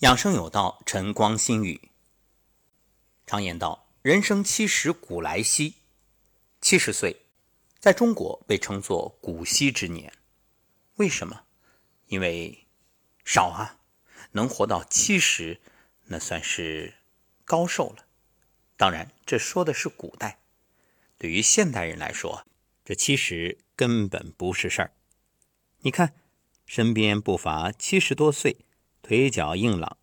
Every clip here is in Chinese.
养生有道，晨光心语。常言道：“人生七十古来稀。”七十岁，在中国被称作古稀之年。为什么？因为少啊，能活到七十，那算是高寿了。当然，这说的是古代。对于现代人来说，这七十根本不是事儿。你看，身边不乏七十多岁。腿脚硬朗，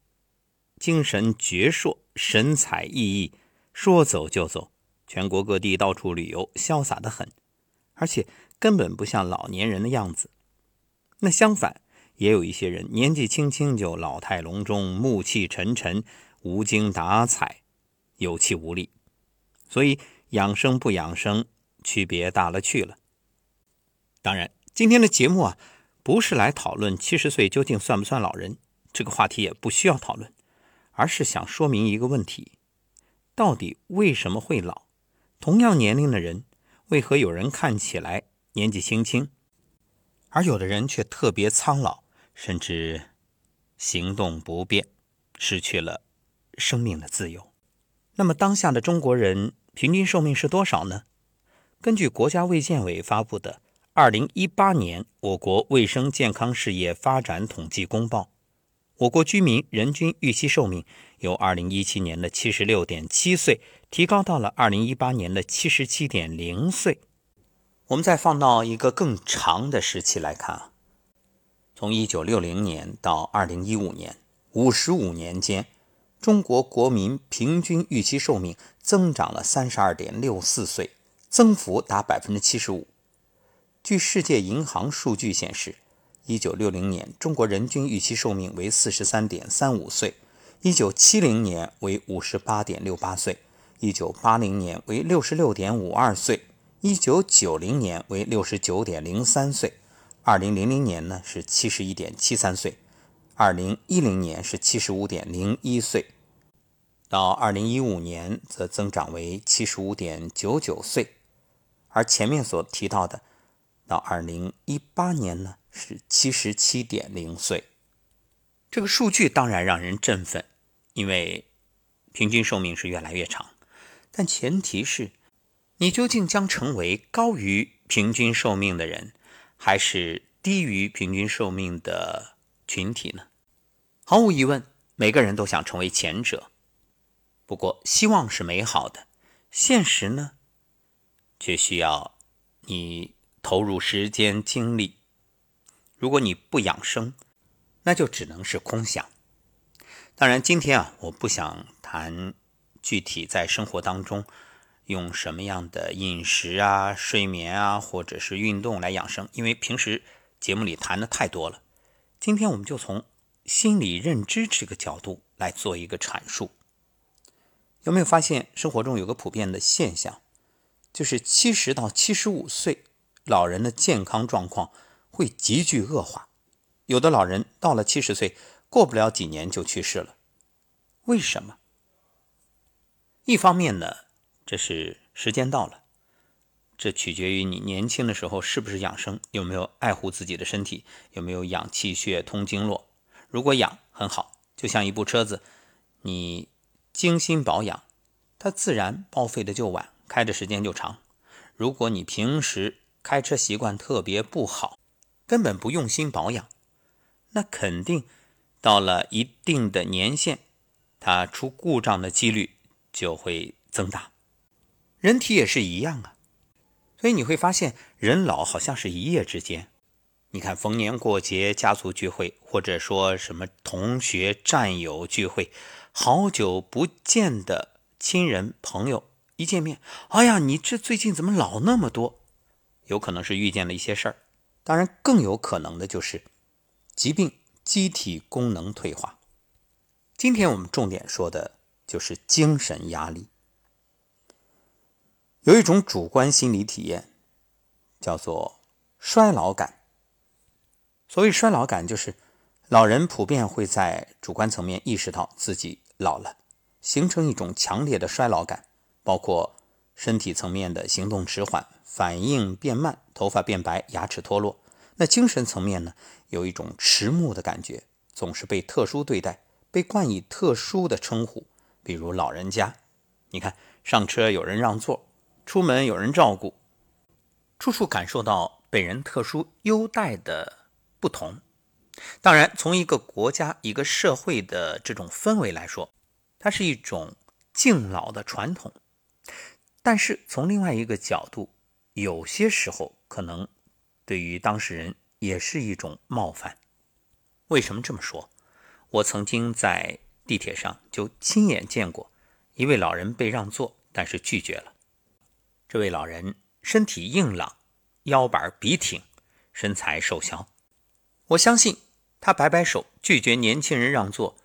精神矍铄，神采奕奕，说走就走，全国各地到处旅游，潇洒的很，而且根本不像老年人的样子。那相反，也有一些人年纪轻轻就老态龙钟，暮气沉沉，无精打采，有气无力。所以养生不养生，区别大了去了。当然，今天的节目啊，不是来讨论七十岁究竟算不算老人。这个话题也不需要讨论，而是想说明一个问题：到底为什么会老？同样年龄的人，为何有人看起来年纪轻轻，而有的人却特别苍老，甚至行动不便，失去了生命的自由？那么，当下的中国人平均寿命是多少呢？根据国家卫健委发布的《二零一八年我国卫生健康事业发展统计公报》。我国居民人均预期寿命由2017年的76.7岁提高到了2018年的77.0岁。我们再放到一个更长的时期来看啊，从1960年到2015年，55年间，中国国民平均预期寿命增长了32.64岁，增幅达75%。据世界银行数据显示。一九六零年，中国人均预期寿命为四十三点三五岁；一九七零年为五十八点六八岁；一九八零年为六十六点五二岁；一九九零年为六十九点零三岁；二零零零年呢是七十一点七三岁；二零一零年是七十五点零一岁；到二零一五年则增长为七十五点九九岁，而前面所提到的，到二零一八年呢？是七十七点零岁，这个数据当然让人振奋，因为平均寿命是越来越长。但前提是，你究竟将成为高于平均寿命的人，还是低于平均寿命的群体呢？毫无疑问，每个人都想成为前者。不过，希望是美好的，现实呢，却需要你投入时间精力。如果你不养生，那就只能是空想。当然，今天啊，我不想谈具体在生活当中用什么样的饮食啊、睡眠啊，或者是运动来养生，因为平时节目里谈的太多了。今天我们就从心理认知这个角度来做一个阐述。有没有发现生活中有个普遍的现象，就是七十到七十五岁老人的健康状况？会急剧恶化，有的老人到了七十岁，过不了几年就去世了。为什么？一方面呢，这是时间到了，这取决于你年轻的时候是不是养生，有没有爱护自己的身体，有没有养气血、通经络。如果养很好，就像一部车子，你精心保养，它自然报废的就晚，开的时间就长。如果你平时开车习惯特别不好，根本不用心保养，那肯定到了一定的年限，它出故障的几率就会增大。人体也是一样啊，所以你会发现人老好像是一夜之间。你看逢年过节、家族聚会，或者说什么同学战友聚会，好久不见的亲人朋友一见面，哎呀，你这最近怎么老那么多？有可能是遇见了一些事儿。当然，更有可能的就是疾病、机体功能退化。今天我们重点说的就是精神压力。有一种主观心理体验，叫做衰老感。所谓衰老感，就是老人普遍会在主观层面意识到自己老了，形成一种强烈的衰老感，包括身体层面的行动迟缓。反应变慢，头发变白，牙齿脱落。那精神层面呢？有一种迟暮的感觉，总是被特殊对待，被冠以特殊的称呼，比如老人家。你看，上车有人让座，出门有人照顾，处处感受到被人特殊优待的不同。当然，从一个国家、一个社会的这种氛围来说，它是一种敬老的传统。但是从另外一个角度，有些时候可能对于当事人也是一种冒犯。为什么这么说？我曾经在地铁上就亲眼见过一位老人被让座，但是拒绝了。这位老人身体硬朗，腰板笔挺，身材瘦小。我相信他摆摆手拒绝年轻人让座，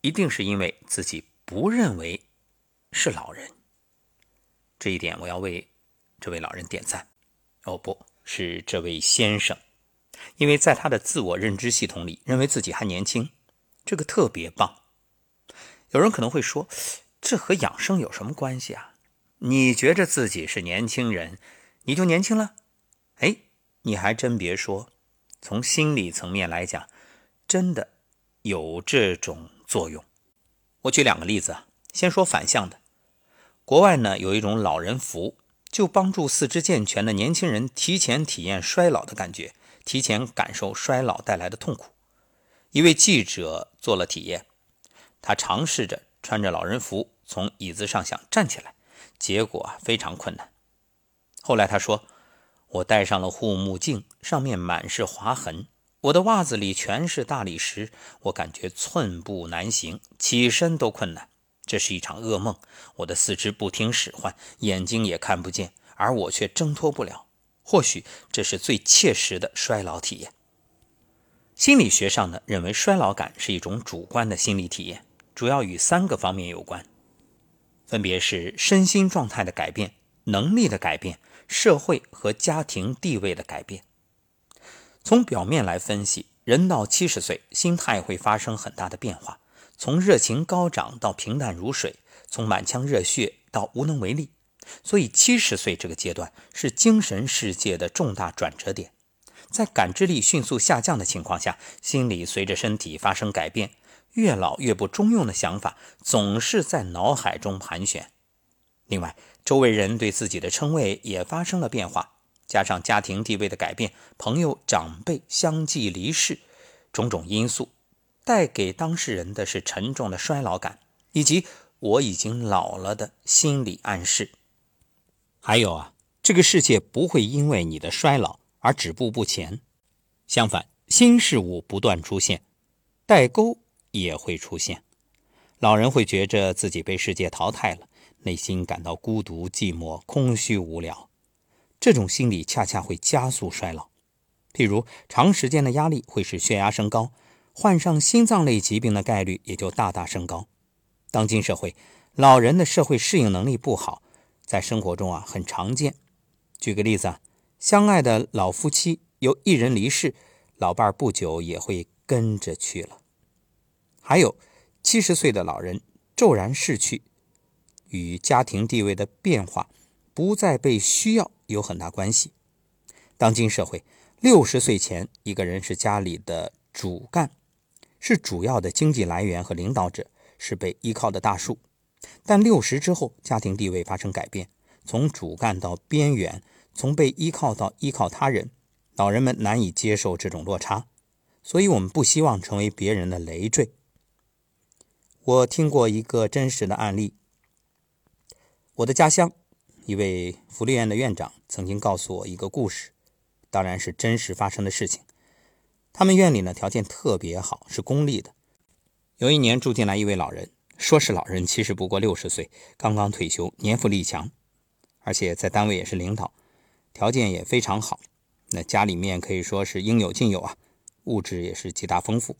一定是因为自己不认为是老人。这一点我要为这位老人点赞。哦，不是这位先生，因为在他的自我认知系统里，认为自己还年轻，这个特别棒。有人可能会说，这和养生有什么关系啊？你觉着自己是年轻人，你就年轻了？哎，你还真别说，从心理层面来讲，真的有这种作用。我举两个例子啊，先说反向的。国外呢有一种老人服，就帮助四肢健全的年轻人提前体验衰老的感觉，提前感受衰老带来的痛苦。一位记者做了体验，他尝试着穿着老人服从椅子上想站起来，结果非常困难。后来他说：“我戴上了护目镜，上面满是划痕，我的袜子里全是大理石，我感觉寸步难行，起身都困难。”这是一场噩梦，我的四肢不听使唤，眼睛也看不见，而我却挣脱不了。或许这是最切实的衰老体验。心理学上呢，认为衰老感是一种主观的心理体验，主要与三个方面有关，分别是身心状态的改变、能力的改变、社会和家庭地位的改变。从表面来分析，人到七十岁，心态会发生很大的变化。从热情高涨到平淡如水，从满腔热血到无能为力，所以七十岁这个阶段是精神世界的重大转折点。在感知力迅速下降的情况下，心理随着身体发生改变，越老越不中用的想法总是在脑海中盘旋。另外，周围人对自己的称谓也发生了变化，加上家庭地位的改变，朋友长辈相继离世，种种因素。带给当事人的是沉重的衰老感，以及我已经老了的心理暗示。还有啊，这个世界不会因为你的衰老而止步不前，相反，新事物不断出现，代沟也会出现。老人会觉着自己被世界淘汰了，内心感到孤独、寂寞、空虚、无聊。这种心理恰恰会加速衰老。譬如，长时间的压力会使血压升高。患上心脏类疾病的概率也就大大升高。当今社会，老人的社会适应能力不好，在生活中啊很常见。举个例子啊，相爱的老夫妻有一人离世，老伴儿不久也会跟着去了。还有七十岁的老人骤然逝去，与家庭地位的变化不再被需要有很大关系。当今社会，六十岁前一个人是家里的主干。是主要的经济来源和领导者，是被依靠的大树。但六十之后，家庭地位发生改变，从主干到边缘，从被依靠到依靠他人，老人们难以接受这种落差，所以我们不希望成为别人的累赘。我听过一个真实的案例，我的家乡一位福利院的院长曾经告诉我一个故事，当然是真实发生的事情。他们院里呢条件特别好，是公立的。有一年住进来一位老人，说是老人，其实不过六十岁，刚刚退休，年富力强，而且在单位也是领导，条件也非常好。那家里面可以说是应有尽有啊，物质也是极大丰富。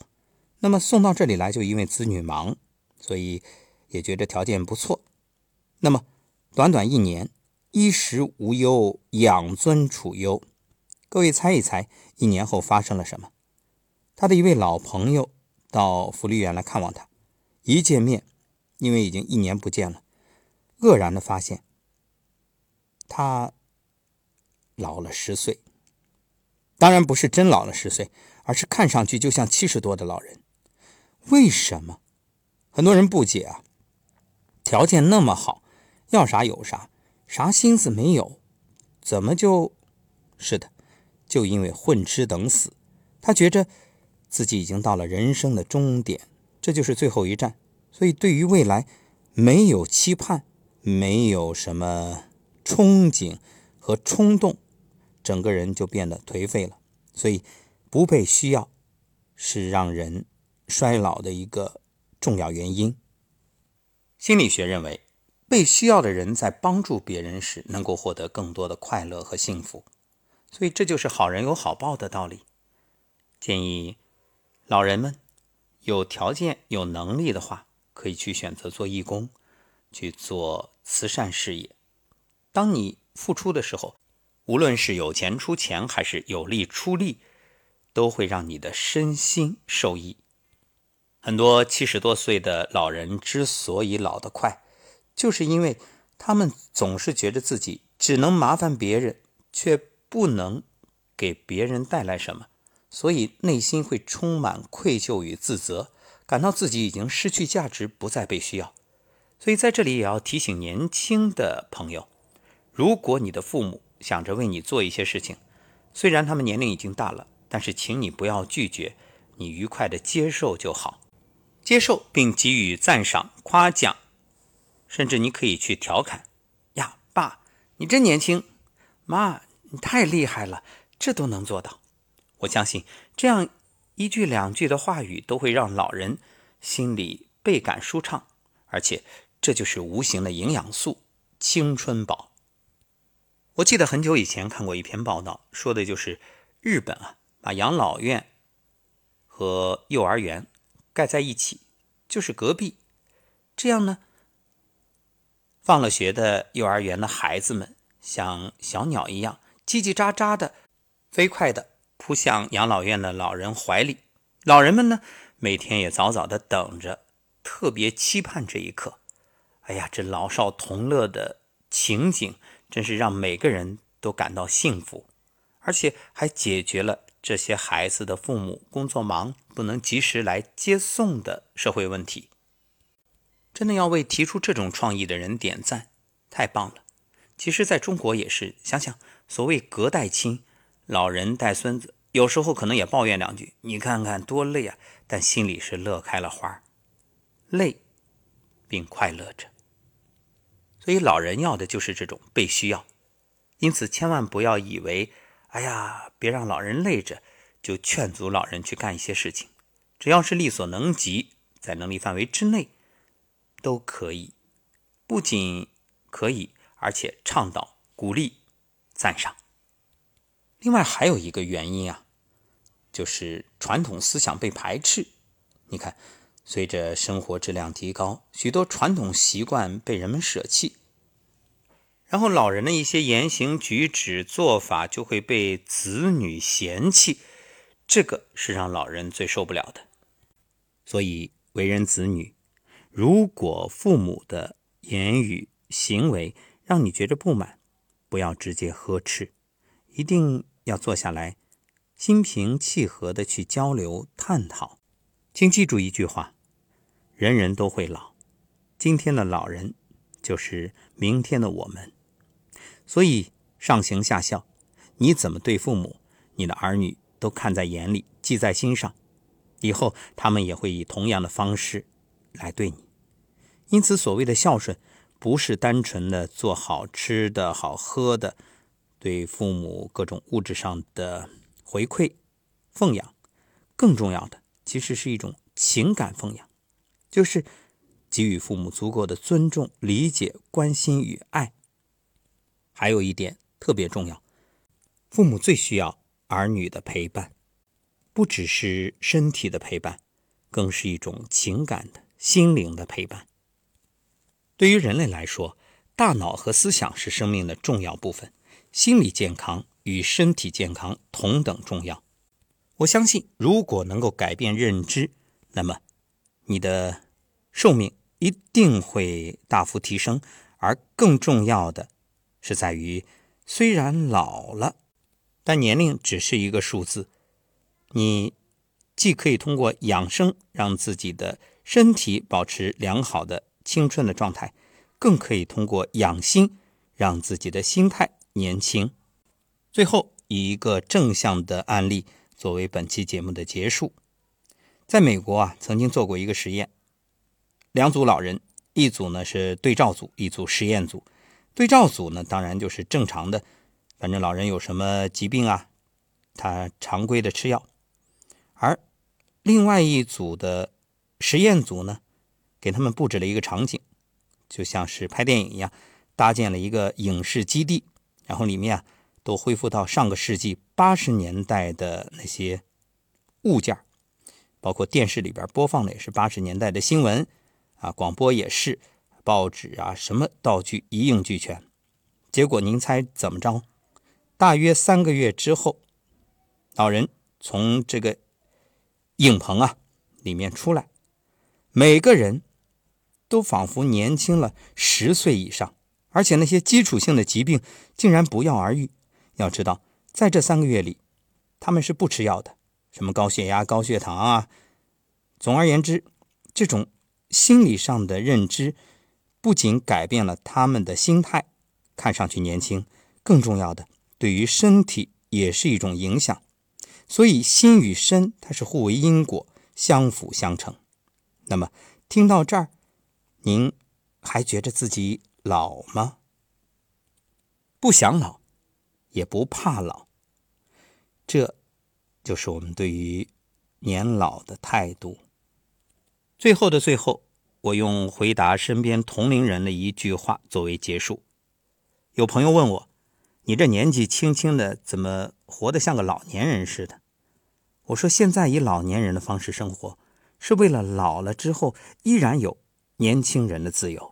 那么送到这里来，就因为子女忙，所以也觉得条件不错。那么短短一年，衣食无忧，养尊处优。各位猜一猜，一年后发生了什么？他的一位老朋友到福利院来看望他，一见面，因为已经一年不见了，愕然的发现他老了十岁。当然不是真老了十岁，而是看上去就像七十多的老人。为什么？很多人不解啊，条件那么好，要啥有啥，啥心思没有，怎么就？是的，就因为混吃等死，他觉着自己已经到了人生的终点，这就是最后一站，所以对于未来没有期盼，没有什么憧憬和冲动，整个人就变得颓废了。所以不被需要是让人衰老的一个重要原因。心理学认为，被需要的人在帮助别人时，能够获得更多的快乐和幸福。所以这就是好人有好报的道理。建议老人们有条件、有能力的话，可以去选择做义工，去做慈善事业。当你付出的时候，无论是有钱出钱，还是有力出力，都会让你的身心受益。很多七十多岁的老人之所以老得快，就是因为他们总是觉得自己只能麻烦别人，却。不能给别人带来什么，所以内心会充满愧疚与自责，感到自己已经失去价值，不再被需要。所以在这里也要提醒年轻的朋友：如果你的父母想着为你做一些事情，虽然他们年龄已经大了，但是请你不要拒绝，你愉快的接受就好，接受并给予赞赏、夸奖，甚至你可以去调侃：“呀，爸，你真年轻。”妈。你太厉害了，这都能做到。我相信这样一句两句的话语都会让老人心里倍感舒畅，而且这就是无形的营养素——青春宝。我记得很久以前看过一篇报道，说的就是日本啊，把养老院和幼儿园盖在一起，就是隔壁。这样呢，放了学的幼儿园的孩子们像小鸟一样。叽叽喳喳的，飞快的扑向养老院的老人怀里。老人们呢，每天也早早的等着，特别期盼这一刻。哎呀，这老少同乐的情景，真是让每个人都感到幸福，而且还解决了这些孩子的父母工作忙不能及时来接送的社会问题。真的要为提出这种创意的人点赞，太棒了！其实，在中国也是，想想。所谓隔代亲，老人带孙子，有时候可能也抱怨两句，你看看多累啊！但心里是乐开了花，累并快乐着。所以老人要的就是这种被需要，因此千万不要以为，哎呀，别让老人累着，就劝阻老人去干一些事情。只要是力所能及，在能力范围之内，都可以。不仅可以，而且倡导鼓励。赞赏。另外还有一个原因啊，就是传统思想被排斥。你看，随着生活质量提高，许多传统习惯被人们舍弃，然后老人的一些言行举止做法就会被子女嫌弃，这个是让老人最受不了的。所以，为人子女，如果父母的言语行为让你觉着不满，不要直接呵斥，一定要坐下来，心平气和的去交流探讨。请记住一句话：人人都会老，今天的老人就是明天的我们。所以上行下效，你怎么对父母，你的儿女都看在眼里，记在心上，以后他们也会以同样的方式来对你。因此，所谓的孝顺。不是单纯的做好吃的好喝的，对父母各种物质上的回馈奉养，更重要的其实是一种情感奉养，就是给予父母足够的尊重、理解、关心与爱。还有一点特别重要，父母最需要儿女的陪伴，不只是身体的陪伴，更是一种情感的心灵的陪伴。对于人类来说，大脑和思想是生命的重要部分，心理健康与身体健康同等重要。我相信，如果能够改变认知，那么你的寿命一定会大幅提升。而更重要的是在于，虽然老了，但年龄只是一个数字。你既可以通过养生让自己的身体保持良好的青春的状态，更可以通过养心让自己的心态年轻。最后以一个正向的案例作为本期节目的结束。在美国啊，曾经做过一个实验，两组老人，一组呢是对照组，一组实验组。对照组呢，当然就是正常的，反正老人有什么疾病啊，他常规的吃药。而另外一组的实验组呢，给他们布置了一个场景，就像是拍电影一样，搭建了一个影视基地，然后里面啊都恢复到上个世纪八十年代的那些物件包括电视里边播放的也是八十年代的新闻啊，广播也是，报纸啊，什么道具一应俱全。结果您猜怎么着？大约三个月之后，老人从这个。影棚啊，里面出来，每个人都仿佛年轻了十岁以上，而且那些基础性的疾病竟然不药而愈。要知道，在这三个月里，他们是不吃药的，什么高血压、高血糖啊。总而言之，这种心理上的认知不仅改变了他们的心态，看上去年轻，更重要的，对于身体也是一种影响。所以心与身它是互为因果，相辅相成。那么听到这儿，您还觉得自己老吗？不想老，也不怕老，这就是我们对于年老的态度。最后的最后，我用回答身边同龄人的一句话作为结束。有朋友问我：“你这年纪轻轻的，怎么活得像个老年人似的？”我说：“现在以老年人的方式生活，是为了老了之后依然有年轻人的自由。”